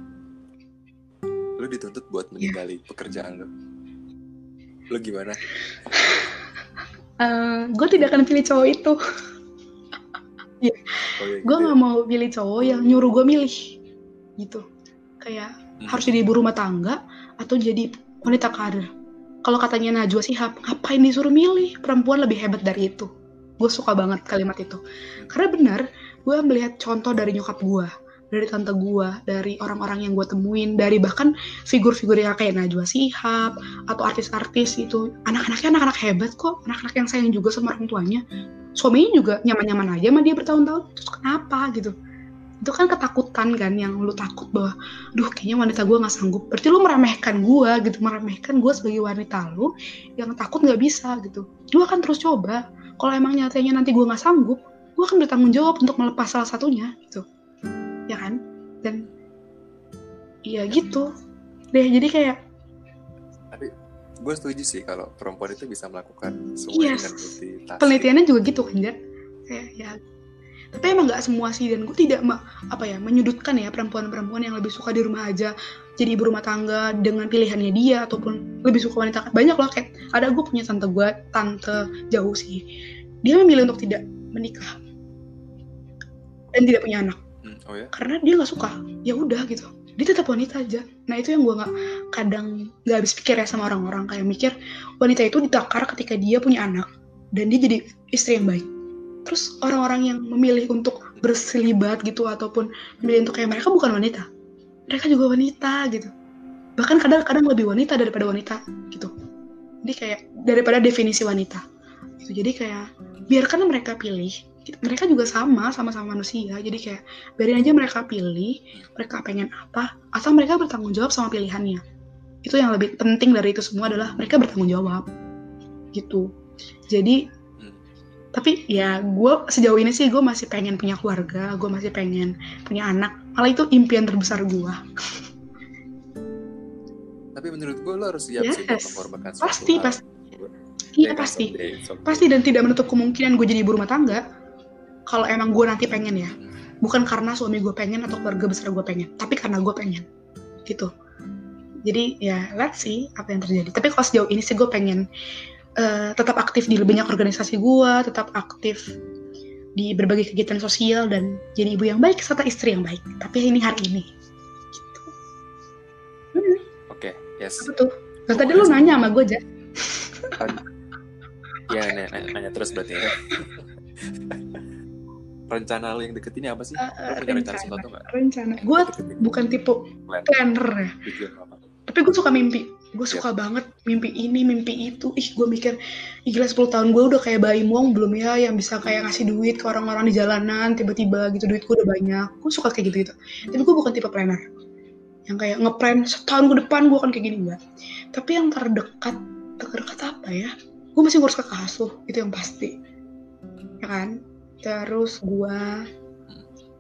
lu dituntut buat iya. meninggali yeah. pekerjaan lu lu gimana uh, eh, gue tidak akan pilih cowok itu yeah. oh, ya, gue gitu nggak ya? mau pilih cowok yang nyuruh gue milih gitu kayak hmm. harus jadi ibu rumah tangga atau jadi wanita karir kalau katanya Najwa Sihab ngapain disuruh milih perempuan lebih hebat dari itu gue suka banget kalimat itu karena benar gue melihat contoh dari nyokap gue dari tante gue, dari orang-orang yang gue temuin, dari bahkan figur-figur yang kayak Najwa Sihab atau artis-artis itu, anak-anaknya anak-anak hebat kok, anak-anak yang sayang juga sama orang tuanya. Suaminya juga nyaman-nyaman aja sama dia bertahun-tahun, terus kenapa gitu? Itu kan ketakutan kan yang lu takut bahwa, duh kayaknya wanita gue gak sanggup. Berarti lu meremehkan gue gitu, meremehkan gue sebagai wanita lu yang takut gak bisa gitu. Gue akan terus coba kalau emang nyatanya nanti gue nggak sanggup gue akan bertanggung jawab untuk melepas salah satunya gitu. Ya kan? Dan iya gitu. Deh jadi kayak tapi gue setuju sih kalau perempuan itu bisa melakukan semua yes. dengan multitasi penelitiannya juga gitu kan ya kayak ya. Tapi emang nggak semua sih dan gue tidak apa ya menyudutkan ya perempuan-perempuan yang lebih suka di rumah aja jadi ibu rumah tangga dengan pilihannya dia ataupun lebih suka wanita. Banyak loh kayak ada gue punya tante gue tante jauh sih. Dia memilih untuk tidak menikah. Dan tidak punya anak. Hmm, oh ya? Karena dia nggak suka. Ya udah gitu. Dia tetap wanita aja. Nah itu yang gue nggak kadang nggak habis pikir ya sama orang-orang. Kayak mikir wanita itu ditakar ketika dia punya anak dan dia jadi istri yang baik. Terus orang-orang yang memilih untuk berselibat gitu ataupun memilih untuk kayak mereka bukan wanita mereka juga wanita gitu. Bahkan kadang-kadang lebih wanita daripada wanita gitu. Jadi kayak daripada definisi wanita. Gitu. Jadi kayak biarkan mereka pilih mereka juga sama sama-sama manusia. Jadi kayak biarin aja mereka pilih mereka pengen apa asal mereka bertanggung jawab sama pilihannya. Itu yang lebih penting dari itu semua adalah mereka bertanggung jawab. Gitu. Jadi tapi ya gue sejauh ini sih gue masih pengen punya keluarga gue masih pengen punya anak malah itu impian terbesar gue tapi menurut gue lo harus siap sih Yes. mengorbankan suatu Pasti, hal. pasti. Ya iya kan, pasti pasti dan tidak menutup kemungkinan gue jadi ibu rumah tangga kalau emang gue nanti pengen ya. Bukan karena suami gue pengen atau keluarga besar gue pengen tapi karena gue pengen. Gitu. Jadi ya let's see apa yang terjadi. Tapi kalau sejauh ini sih gue pengen eh, tetap aktif di banyak organisasi gue tetap aktif di berbagai kegiatan sosial dan jadi ibu yang baik serta istri yang baik. Tapi ini hari ini. Gitu. Hmm, oke yes. Apa tuh? Nah, tadi lu nanya sama gue aja ya nanya, nanya, nanya terus berarti ya. Rencana lo yang deket ini apa sih? Punya rencana sesuatu nggak? Rencana. Gue bukan tipe Plan, planner ya. Tapi gue suka mimpi gue suka banget mimpi ini mimpi itu. Ih gue mikir ih gila 10 tahun gue udah kayak bayi muang belum ya yang bisa kayak ngasih duit ke orang-orang di jalanan tiba-tiba gitu duit gue udah banyak. Gue suka kayak gitu gitu tapi gue bukan tipe planner yang kayak ngeplan setahun ke depan gue akan kayak gini enggak. Tapi yang terdekat terdekat apa ya? Gue masih ngurus kakak asuh itu yang pasti. Ya kan? Terus gue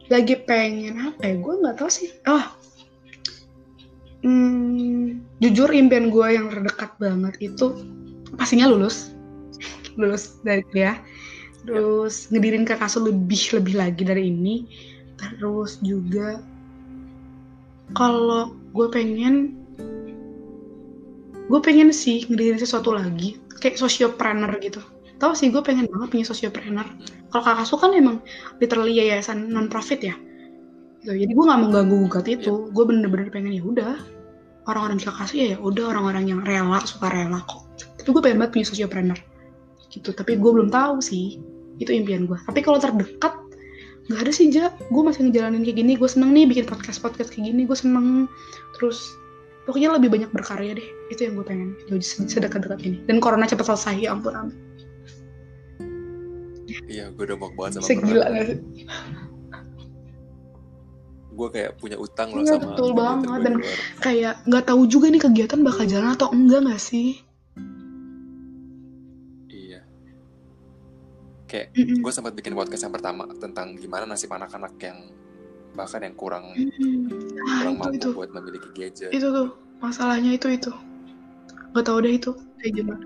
lagi pengen apa ya? Gue nggak tahu sih. Oh jujur impian gue yang terdekat banget itu pastinya lulus. Lulus dari kuliah. Terus ngedirin kakak asuh lebih lebih lagi dari ini. Terus juga kalau gue pengen gue pengen sih ngedirin sesuatu lagi kayak sociopreneur gitu. Tahu sih gue pengen banget punya sociopreneur. Kalau kakak kan emang literally yayasan non profit ya. Gitu. jadi gue nggak mau ganggu gugat itu. Gue bener-bener pengen ya udah orang-orang di kakak asuh ya udah orang-orang yang rela suka rela kok. Tapi gue pengen banget punya sociopreneur. Gitu. Tapi gue belum tahu sih. Itu impian gue tapi kalau terdekat nggak ada sih ja. Gue masih ngejalanin kayak gini gue seneng nih bikin podcast podcast kayak gini gue seneng. Terus pokoknya lebih banyak berkarya deh. Itu yang gue pengen. Jauh sedekat-dekat ini. Dan corona cepat selesai ya ampun amin iya gue udah mau banget sama segila corona. gak sih gue kayak punya utang loh Iya, sama betul banget. Dan- kayak nggak tahu juga nih kegiatan bakal jalan atau enggak nggak sih iya kayak Mm-mm. gue sempat bikin podcast yang pertama tentang gimana nasib anak-anak yang bahkan yang kurang Mm-mm. ah kurang itu mampu itu buat memiliki gadget itu tuh masalahnya itu itu nggak tahu deh itu kayak gimana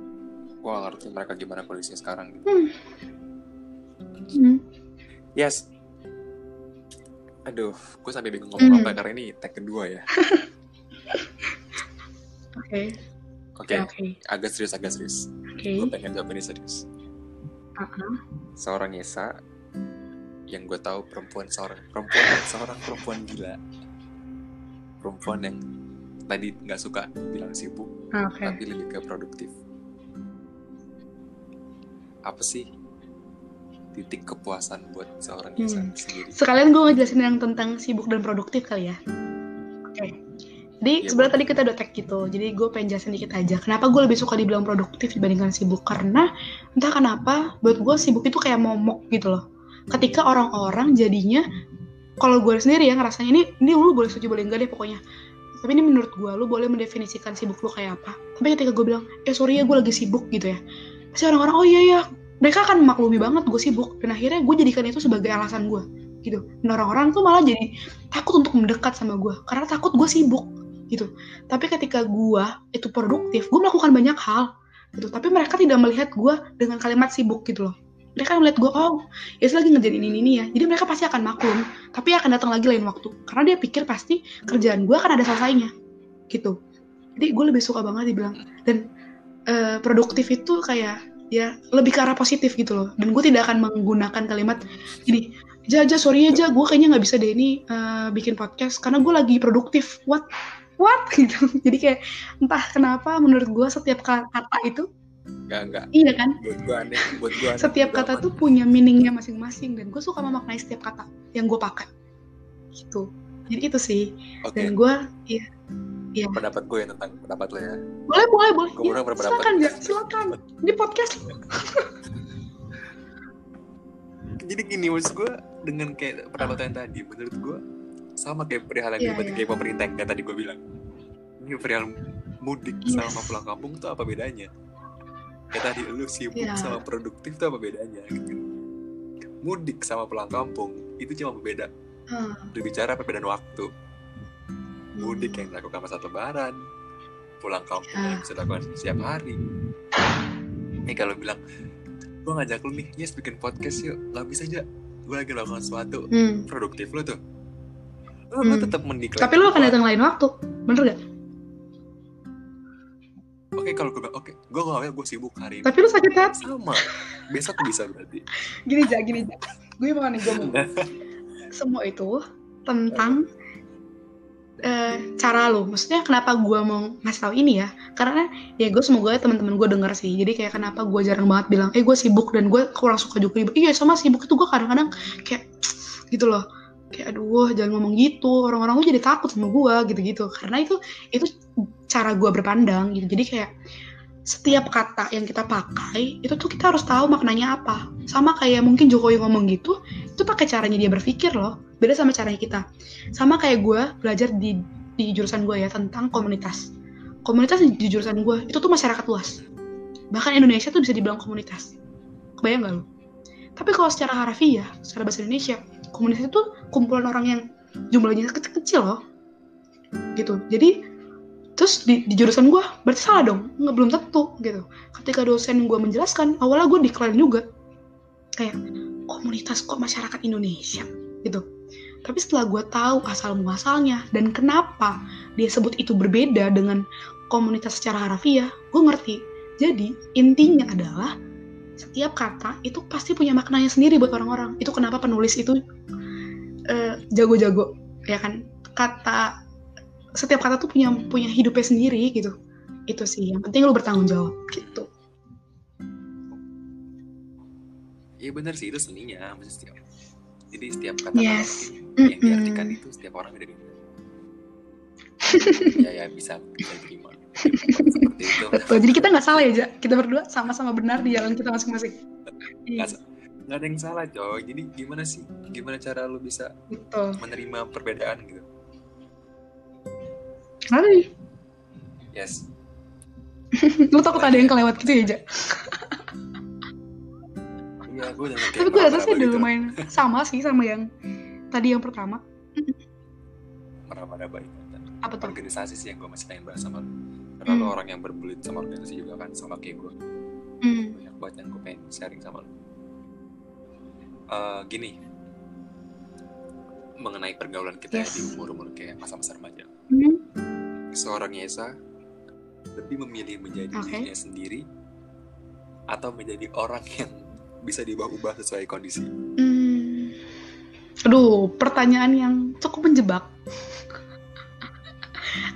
gue gak ngerti mereka gimana kondisinya sekarang gitu. hmm. Hmm. yes aduh gue sampai bingung ngomong Mhm. apa karena ini tag kedua ya. Oke. Oke agak serius agak serius. Oke. Gue pengen jawab ini serius. Ah-ah. seorang Yesa yang gue tahu perempuan seorang perempuan seorang perempuan gila. Perempuan yang tadi nggak suka bilang sibuk Ah, oke. tapi lebih ke produktif. Apa sih titik kepuasan buat seorang Hmm. sendiri. Sekalian gue ngejelasin yang tentang sibuk dan produktif kali ya. Oke. Jadi Iya, sebenarnya tadi kita udah tag gitu jadi gue pengen jelasin dikit aja kenapa gue lebih suka dibilang produktif dibandingkan sibuk? Karena entah kenapa buat gue sibuk itu kayak momok gitu loh. Ketika orang-orang jadinya kalau gue sendiri ya ngerasanya ini ini lu boleh setuju boleh enggak deh pokoknya. Tapi ini menurut gue lu boleh mendefinisikan sibuk lu kayak apa. Tapi ketika gue bilang eh sorry ya gue lagi sibuk gitu ya. Pasti orang-orang oh iya ya mereka akan maklumi banget gue sibuk dan akhirnya gue jadikan itu sebagai alasan gue gitu. Dan orang-orang tuh malah jadi takut untuk mendekat sama gue karena takut gue sibuk gitu. Tapi ketika gue itu produktif gue melakukan banyak hal gitu. Tapi mereka tidak melihat gue dengan kalimat sibuk gitu loh. Mereka melihat gue oh ya lagi ngerjain ini ini ya. Jadi mereka pasti akan maklum tapi akan datang lagi lain waktu karena dia pikir pasti kerjaan gue akan ada selesainya gitu. Jadi gue lebih suka banget dibilang dan eh, produktif itu kayak ya lebih ke arah positif gitu loh dan gue tidak akan menggunakan kalimat gini Jaja sorry aja gue kayaknya nggak bisa deh ini uh, bikin podcast karena gue lagi produktif what what gitu jadi kayak entah kenapa menurut gue setiap kata itu Enggak, enggak. Iya kan? Buat gue aneh, buat gue aneh. Setiap kata tuh punya meaningnya masing-masing dan gue suka memaknai setiap kata yang gue pakai. Gitu. Jadi itu sih. Oke. Dan gue, iya. Iya. Pendapat gue yang tentang pendapat lo ya. Boleh, boleh, boleh. Gue Ya, berpendapat. silakan ya, silakan. Ini podcast. Jadi gini maksud gue dengan kayak pendapat yang tadi, menurut gue sama kayak perihal yang Iya, yeah, iya. kayak pemerintah yang tadi gue bilang. Ini perihal mudik Yes. sama pulang kampung tuh apa bedanya? Kayak tadi lu sibuk Iya. sama produktif tuh apa bedanya? Gitu. Mudik sama pulang kampung itu cuma berbeda Hmm. berbicara perbedaan waktu. Mudik yang dilakukan pas saat lebaran, pulang kampung Ya. yang bisa dilakukan setiap hari. Nih kalau bilang, gue ngajak lu nih, yes bikin podcast yuk, gak bisa aja. Gue lagi lakukan sesuatu Hmm. produktif lu tuh. Lu, lu Hmm. tetap mendiklat. Tapi lu akan datang lain waktu, bener gak? Oke kalau gue bilang, oke, gue gak gue sibuk hari ini. Tapi lu sakit hati. Sama, besok bisa berarti. Gini aja, gini aja. Gue mau nih, gue mau. Semua itu tentang eh, cara lu. Maksudnya kenapa gue mau ngasih tahu ini ya? Karena ya gue semoga teman-teman gue denger sih. Jadi kayak kenapa gue jarang banget bilang, eh gue sibuk dan gue kurang suka juga ribet. Iya sama sibuk itu gue kadang-kadang kayak gitu loh. Kayak aduh jangan ngomong gitu. Orang-orang tuh jadi takut sama gue gitu-gitu. Karena itu itu cara gue berpandang gitu. Jadi kayak setiap kata yang kita pakai itu tuh kita harus tahu maknanya apa. Sama kayak mungkin Jokowi ngomong gitu, itu pakai caranya dia berpikir loh. Beda sama caranya kita. Sama kayak gue belajar di di jurusan gue ya tentang komunitas. Komunitas di, jurusan gue itu tuh masyarakat luas. Bahkan Indonesia tuh bisa dibilang komunitas. Kebayang gak lu? Tapi kalau secara harafiah, secara bahasa Indonesia, komunitas itu kumpulan orang yang jumlahnya kecil-kecil loh. Gitu. Jadi terus di, di jurusan gue berarti salah dong. Nggak belum tentu gitu. Ketika dosen gue menjelaskan awalnya gue decline juga. Kayak komunitas kok masyarakat Indonesia? Gitu. Tapi setelah gue tahu asal muasalnya dan kenapa dia sebut itu berbeda dengan komunitas secara harafiah gue ngerti. Jadi intinya adalah setiap kata itu pasti punya maknanya sendiri buat orang-orang. Itu kenapa penulis itu eh, jago-jago ya kan? Kata setiap kata tuh punya punya hidupnya sendiri gitu itu sih yang penting lu bertanggung jawab gitu Iya bener sih itu seninya, maksudnya setiap. Jadi setiap kata Yes. yang Mm-mm. diartikan itu setiap orang beda-beda. ya ya bisa bisa terima. Seperti itu. betul jadi kita nggak salah ya Ja kita berdua sama-sama benar di jalan kita masing-masing Iya, Nggak, nggak ada yang salah coy. Jadi gimana sih? Gimana cara lu bisa betul menerima perbedaan gitu? Kenapa nih Yes. lu takut ada yang kelewat gitu ya Ja Iya, gue udah kayak tapi gue rasa sih udah gitu. lumayan sama sih sama yang tadi yang pertama Meraba-raba itu. apa tuh Organisasi sih yang gue masih pengen bahas sama lu. Karena lu Hmm. orang yang berbelit sama organisasi juga kan, sama kayak gue. hmm. banyak banget yang gue pengen sharing sama lo. Eh, gini, mengenai pergaulan kita Yes. di umur-umur kayak masa-masa remaja, Hmm. Seorang Yesa lebih memilih menjadi Oke. dirinya sendiri atau menjadi orang yang bisa diubah-ubah sesuai kondisi. Hmm. Aduh, pertanyaan yang cukup menjebak.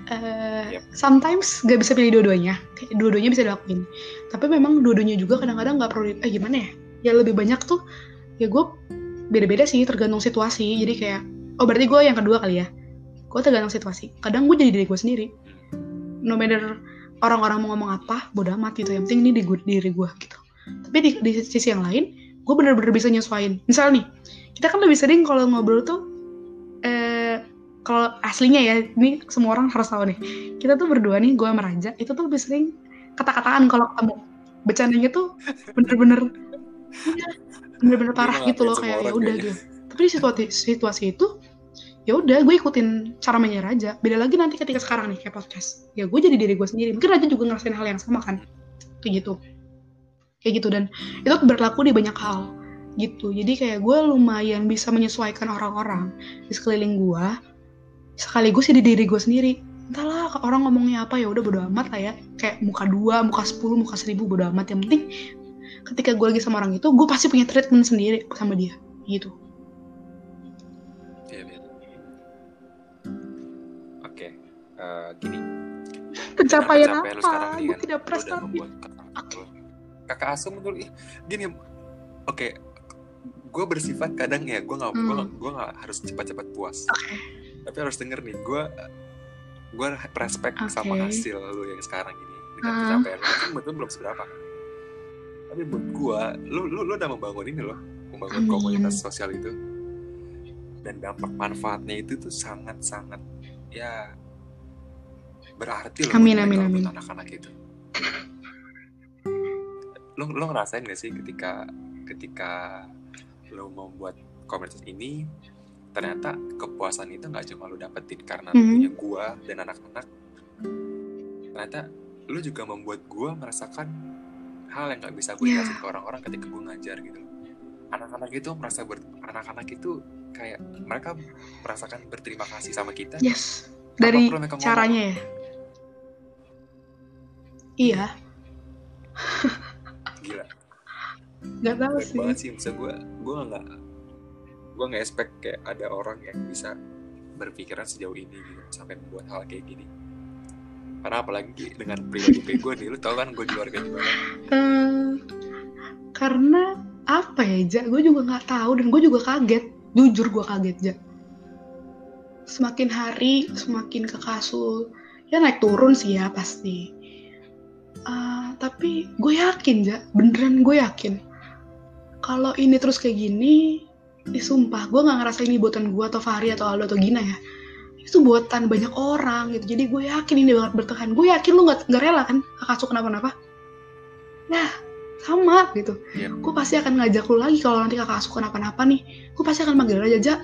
Eh, Yep. Sometimes gak bisa pilih dua-duanya. Dua-duanya bisa dilakuin. Tapi memang dua-duanya juga kadang-kadang gak perlu. Eh gimana ya? Ya lebih banyak tuh. Ya gue beda-beda sih tergantung situasi. Jadi kayak, oh berarti gue yang kedua kali ya. Gue tergantung situasi. Kadang gue jadi diri gue sendiri. No matter orang-orang mau ngomong apa, bodo amat gitu. Yang penting ini di diri gue gitu. Tapi di, di sisi yang lain, gue bener-bener bisa nyesuaiin. Misal nih, kita kan lebih sering kalau ngobrol tuh, eh kalau aslinya ya, ini semua orang harus tahu nih. Kita tuh berdua nih, gue sama Raja, itu tuh lebih sering kata-kataan kalau ketemu. Bercandanya tuh bener-bener, bener-bener parah gitu loh kayak ya udah kayaknya. gitu. Tapi di situasi, situasi itu, ya udah gue ikutin cara mainnya Raja. Beda lagi nanti ketika sekarang nih kayak podcast. Ya gue jadi diri gue sendiri. Mungkin Raja juga ngerasain hal yang sama kan, kayak gitu. Kayak gitu dan itu berlaku di banyak hal gitu. Jadi kayak gue lumayan bisa menyesuaikan orang-orang di sekeliling gue sekaligus jadi diri gue sendiri entahlah orang ngomongnya apa ya udah bodo amat lah ya kayak muka dua muka sepuluh muka seribu bodo amat yang penting ketika gue lagi sama orang itu gue pasti punya treatment sendiri sama dia gitu eh, gini. Pencapaian Dengan apa? sekarang Gue kan, tidak prestasi. kakak. Kakak asuh menurut gini. Oke, gue bersifat kadang ya gue nggak Hmm. gue nggak harus cepat-cepat puas. Oke. Tapi harus denger nih, gue gue respect sama Oke. hasil lu yang sekarang ini dengan Ah. pencapaian lu. Mungkin betul belum seberapa kan. Tapi buat gue, lu lu lu udah membangun ini loh, membangun Amin. komunitas sosial itu. Dan dampak manfaatnya itu tuh sangat-sangat ya berarti loh Amin, amin, amin. anak-anak itu. Lo lo ngerasain gak sih ketika ketika lo membuat komunitas ini ternyata kepuasan itu nggak cuma lo dapetin karena lo Mhm. punya gua dan anak-anak ternyata lo juga membuat gua merasakan hal yang nggak bisa gue Ya. jelasin ke orang-orang ketika gue ngajar gitu anak-anak itu merasa ber, anak-anak itu kayak mereka merasakan berterima kasih sama kita Yes. Dari mereka ngomong. caranya ya. Iya. gila Gak keren sih. banget sih bisa gue gue nggak gue nggak expect kayak ada orang yang bisa berpikiran sejauh ini gitu sampai membuat hal kayak gini karena apalagi dengan pribadi gue nih lu tau kan gue di luar gimana Eh, karena apa ya, Ja? Gue juga nggak tahu dan gue juga kaget. Jujur gue kaget, Ja. Semakin hari, semakin ke kasul. Ya naik turun sih ya pasti. Eh, tapi gue yakin, Ja. Beneran gue yakin. Kalau ini terus kayak gini, eh, sumpah gue nggak ngerasa ini buatan gue atau Fahri atau Aldo atau Gina ya. Itu buatan banyak orang gitu. Jadi gue yakin ini banget bertahan. Gue yakin lu nggak nggak rela kan kakak kenapa-napa. Nah, sama gitu. Iya. Gue pasti akan ngajak lu lagi kalau nanti kakak asuh kenapa-napa nih. Gue pasti akan manggil aja, Ja.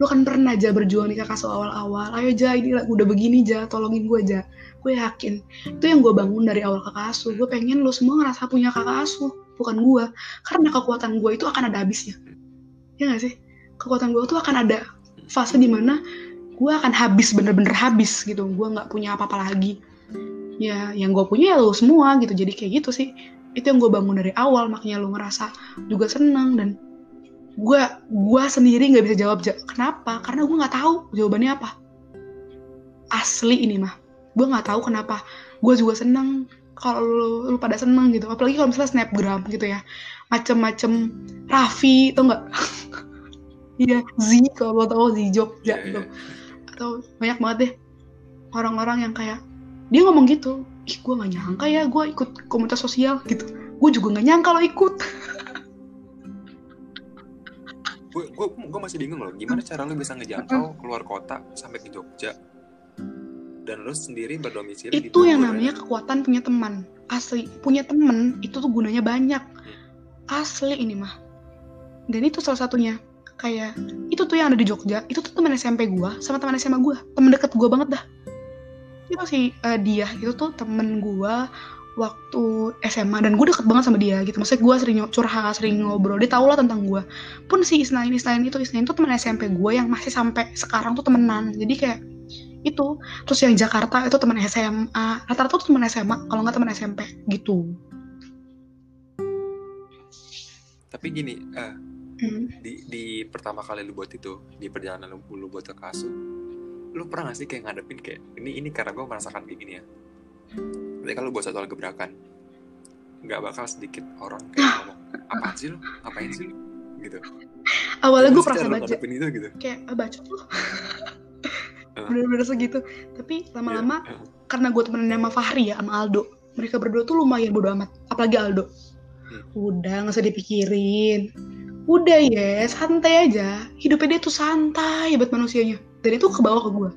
Lu kan pernah aja berjuang di kakak awal-awal. Ayo Ja, ini udah begini Ja, tolongin gue Ja. Gue yakin. Itu yang gue bangun dari awal kakak asuh. Gue pengen lu semua ngerasa punya kakak asuh, bukan gue. Karena kekuatan gue itu akan ada habisnya. Ya gak sih? Kekuatan gue tuh akan ada fase di mana gue akan habis, bener-bener habis gitu. Gue nggak punya apa-apa lagi. Ya, yang gue punya ya lu semua gitu. Jadi kayak gitu sih itu yang gue bangun dari awal makanya lu ngerasa juga seneng dan gue gue sendiri nggak bisa jawab Ja. kenapa? Karena gue nggak tahu jawabannya apa. Asli ini mah. Gue nggak tahu kenapa. Gue juga seneng kalau lu, lu pada seneng gitu. Apalagi kalau misalnya snapgram gitu ya. Macem-macem Raffi tau nggak? Iya Z kalau lo tau Z Jogja Iya, gitu. iya. atau banyak banget deh orang-orang yang kayak dia ngomong gitu ih gue gak nyangka ya gue ikut komunitas sosial gitu. Gue juga gak nyangka lo ikut gue gue gue masih bingung loh gimana cara lu bisa ngejangkau keluar kota sampai ke Jogja? Dan lu sendiri berdomisili di itu yang Bogor, namanya ya? kekuatan punya teman. Asli punya temen itu tuh gunanya banyak. Asli ini mah. Dan itu salah satunya. Kayak itu tuh yang ada di Jogja itu tuh teman SMP gua sama teman SMA gua. Temen deket gua banget dah. Itu si eh, dia itu tuh temen gua waktu SMA dan gue deket banget sama dia gitu. Maksudnya gue sering curhat sering ngobrol dia tau lah tentang gue pun si Isnain Isnain itu Isnain tuh temen SMP gue yang masih sampai sekarang tuh temenan. Jadi kayak itu terus yang Jakarta itu teman SMA rata-rata tuh teman SMA kalau nggak teman SMP gitu. Tapi gini eh, Hmm. di di pertama kali lu buat itu di perjalanan lu, lu buat ke kasu lu pernah gak sih kayak ngadepin kayak ini ini karena gue merasakan kayak gini ya tapi kalau buat satu hal gebrakan nggak bakal sedikit orang kayak ngomong apaan sih lu? Ngapain sih lu? Gitu. Awalnya gue perasa baca. itu gitu. Kayak ah, bacot loh Eh. bener-bener segitu. Tapi lama-lama Iya, eh. karena gue temenan sama Fahri ya sama Aldo mereka berdua tuh lumayan bodo amat apalagi Aldo. Hmm. udah nggak usah dipikirin. Udah ya santai aja. Hidupnya dia tuh santai buat manusianya. Dan itu ke bawah ke gue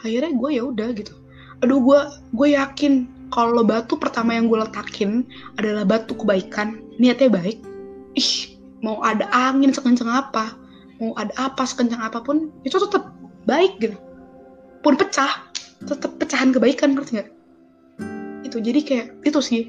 akhirnya gue ya udah gitu aduh gue gue yakin kalau batu pertama yang gue letakin adalah batu kebaikan. Niatnya baik. Ih mau ada angin sekencang apa? Mau ada apa sekencang apa pun itu tetap baik gitu. Pun pecah tetap pecahan kebaikan ngerti nggak? Itu jadi kayak itu sih.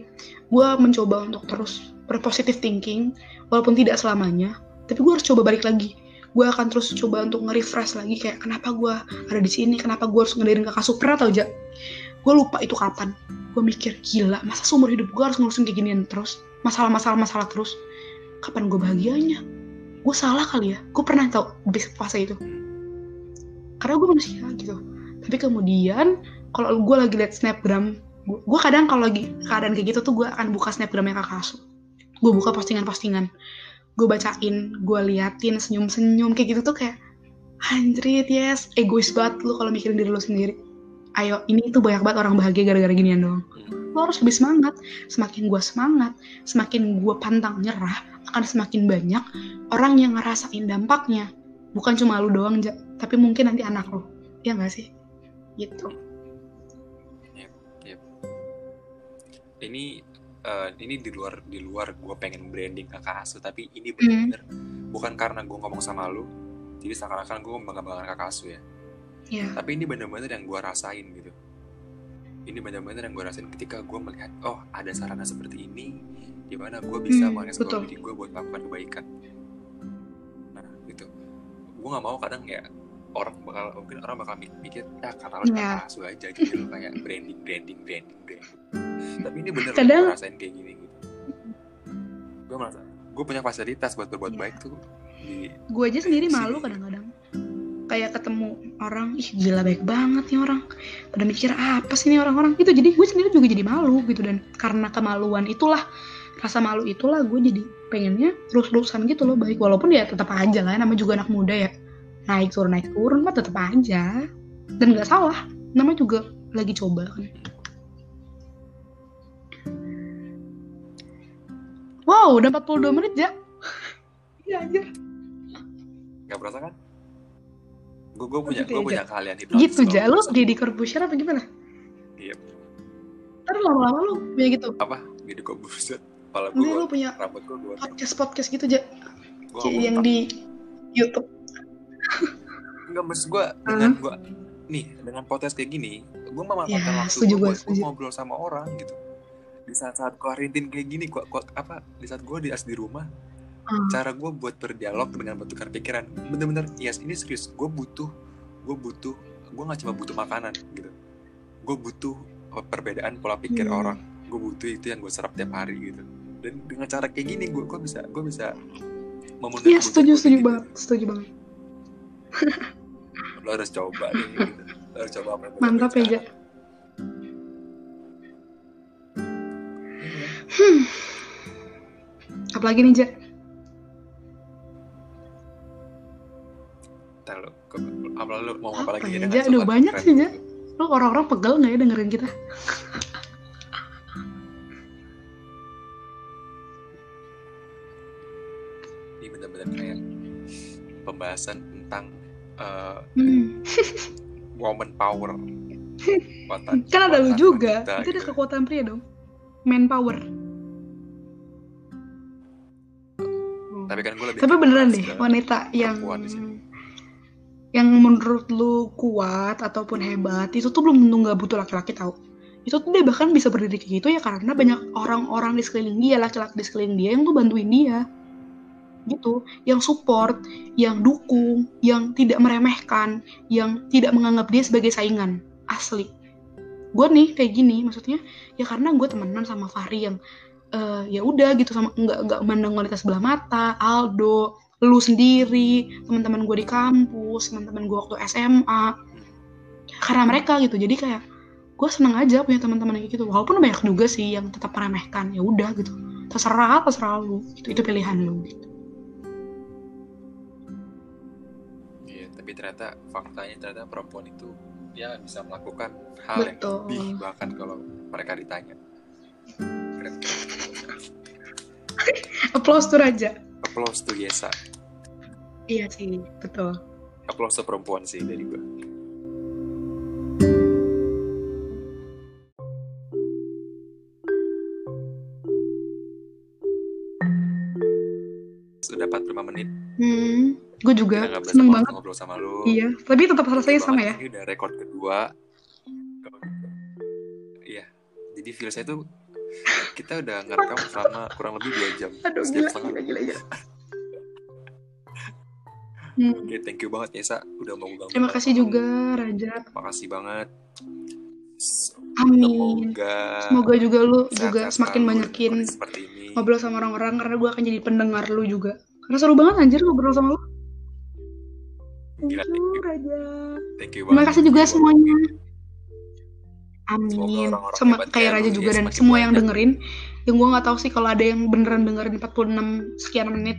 Gue mencoba untuk terus berpositif thinking walaupun tidak selamanya tapi gue harus coba balik lagi gue akan terus coba untuk nge-refresh lagi kayak kenapa gue ada di sini? Kenapa gue harus ngedirin kakak super atau aja gue lupa itu kapan. Gue mikir gila masa seumur hidup gue harus ngurusin kayak ginian terus? Masalah-masalah masalah terus? Kapan gue bahagianya? Gue salah kali ya? Gue pernah tau di fase itu. Karena gue manusia gitu. Tapi kemudian kalau gue lagi liat snapgram gue kadang kalau lagi keadaan kayak gitu tuh gue akan buka snapgramnya kakak asu gue buka postingan-postingan gue bacain gue liatin senyum-senyum kayak gitu tuh kayak anjrit yes. Egois banget lu kalau mikirin diri lu sendiri. Ayo ini tuh banyak banget orang bahagia gara-gara ginian doang lo harus lebih semangat. Semakin gue semangat semakin gue pantang nyerah akan semakin banyak orang yang ngerasain dampaknya. Bukan cuma lu doang tapi mungkin nanti anak lo ya nggak sih? Gitu. Ini eh, ini di luar di luar gue pengen branding kakak asu tapi ini Hmm. bener-bener bukan karena gue ngomong sama lu jadi seakan-akan gue membanggakan kakak asu ya. Ya tapi ini bener-bener yang gue rasain gitu. Ini bener-bener yang gue rasain ketika gue melihat oh ada sarana seperti ini di mana gue bisa Hmm, mengeksplor diri gue buat melakukan kebaikan. Nah gitu. Gue nggak mau kadang ya orang bakal mungkin orang bakal mik- mikir ya karena lo Ya. kakak asu aja gitu kayak branding branding branding branding. Tapi ini bener Kadang- gue rasain kayak gini gitu. Gue merasa gue punya fasilitas buat berbuat Iya. baik tuh di gue aja sendiri Di malu sini. kadang-kadang. Kayak ketemu orang ih gila baik banget nih orang. Pada mikir apa sih nih orang-orang? Gitu jadi gue sendiri juga jadi malu gitu. Dan karena kemaluan itulah rasa malu itulah gue jadi pengennya terus-terusan gitu loh baik. Walaupun ya tetap aja lah namanya juga anak muda ya naik turun naik turun mah tetap aja. Dan nggak salah namanya juga lagi coba kan. Wow udah 42 menit ya iya anjir. Nggak berasa kan? Gue gue punya gue ya, punya kalian hipnotis gitu kalau ja. Lu. Deddy Corbuzier apa gimana? Iya. Ntar lama-lama lu punya gitu. Apa? Jadi kok buset kepala gue lu punya rambut gue podcast podcast gitu ja. Gue Kayak yang di YouTube nggak maksud gue dengan gue nih dengan podcast kayak gini gue memanfaatkan Ya, waktu gue buat ngobrol sama orang gitu di saat-saat kuarantin kayak gini gua, gua apa di saat gue di as di rumah Hmm. cara gue buat berdialog dengan bertukar pikiran bener-bener yes ini serius gue butuh gue butuh gue nggak cuma butuh makanan gitu gue butuh uh, perbedaan pola pikir Hmm. orang gue butuh itu yang gue serap tiap hari gitu dan dengan cara kayak gini gue gue bisa gue bisa memenuhi Iya setuju setuju gitu. banget setuju banget lo harus coba deh gitu. lo harus coba apa mantap ya ja hmm. apalagi nih ja Ntar lo, apa lo mau apa Apa lagi ya, Ja? Sobat banyak keren sih, Ja. lu orang-orang pegel nggak ya dengerin kita Ini bener-bener kayak pembahasan tentang uh, hmm. woman power. Kekuatan- kan ada lu juga. wanita itu ada gitu. kekuatan pria dong. Manpower. Tapi kan gue lebih tapi beneran deh wanita yang yang menurut lu kuat ataupun hebat itu tuh belum tentu nggak butuh laki-laki tahu itu tuh dia bahkan bisa berdiri kayak gitu ya karena banyak orang-orang di sekeliling dia laki-laki di sekeliling dia yang tuh bantuin dia gitu yang support yang dukung yang tidak meremehkan yang tidak menganggap dia sebagai saingan asli. Gue nih kayak gini maksudnya ya karena gue temenan sama Fahri yang eh, ya udah gitu sama nggak nggak mandang wanita sebelah mata Aldo lu sendiri teman-teman gue di kampus teman-teman gue waktu SMA karena mereka gitu jadi kayak gue seneng aja punya teman-teman kayak gitu. Walaupun banyak juga sih yang tetap meremehkan ya udah gitu. Terserah terserah lu itu itu pilihan lu gitu tapi ternyata faktanya ternyata perempuan itu ya bisa melakukan hal yang Betul. lebih bahkan kalau mereka ditanya. Keren. applause tuh raja Applause tuh Yesa. iya sih betul Applause tuh perempuan sih dari gue. Gue juga seneng banget ngobrol sama lu. iya tapi tetap rasanya sama ya Ini udah record kedua. Iya. Jadi feel saya tuh kita udah ngerekam selama kurang lebih dua jam. aduh gila gila gila, gila. Hmm. Oke, thank you banget Yesa udah mau ganggu. terima kasih juga Raja Makasih banget. amin Semoga semoga juga lu juga semakin banyakin ngobrol sama orang-orang karena gue akan jadi pendengar lu juga karena seru banget anjir ngobrol sama lu Thank Gila, you, Raja. thank you Terima banget. kasih juga Thank semuanya. Amin. orang-orang Sama kayak kayak Raja juga ya dan semua yang banyak. dengerin. Yang gue nggak tahu sih kalau ada yang beneran dengerin 46 sekian menit.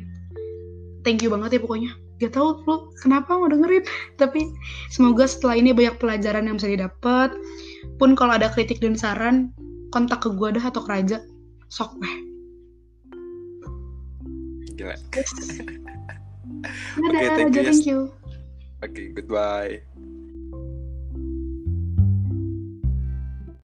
Thank you banget ya pokoknya. Gak tau lu kenapa mau dengerin. Tapi semoga setelah ini banyak pelajaran yang bisa didapat. Pun kalau ada kritik dan saran, kontak ke gue dah atau ke Raja. Sok deh. Gila. Oke, thank Raja, you, thank you. Oke, goodbye.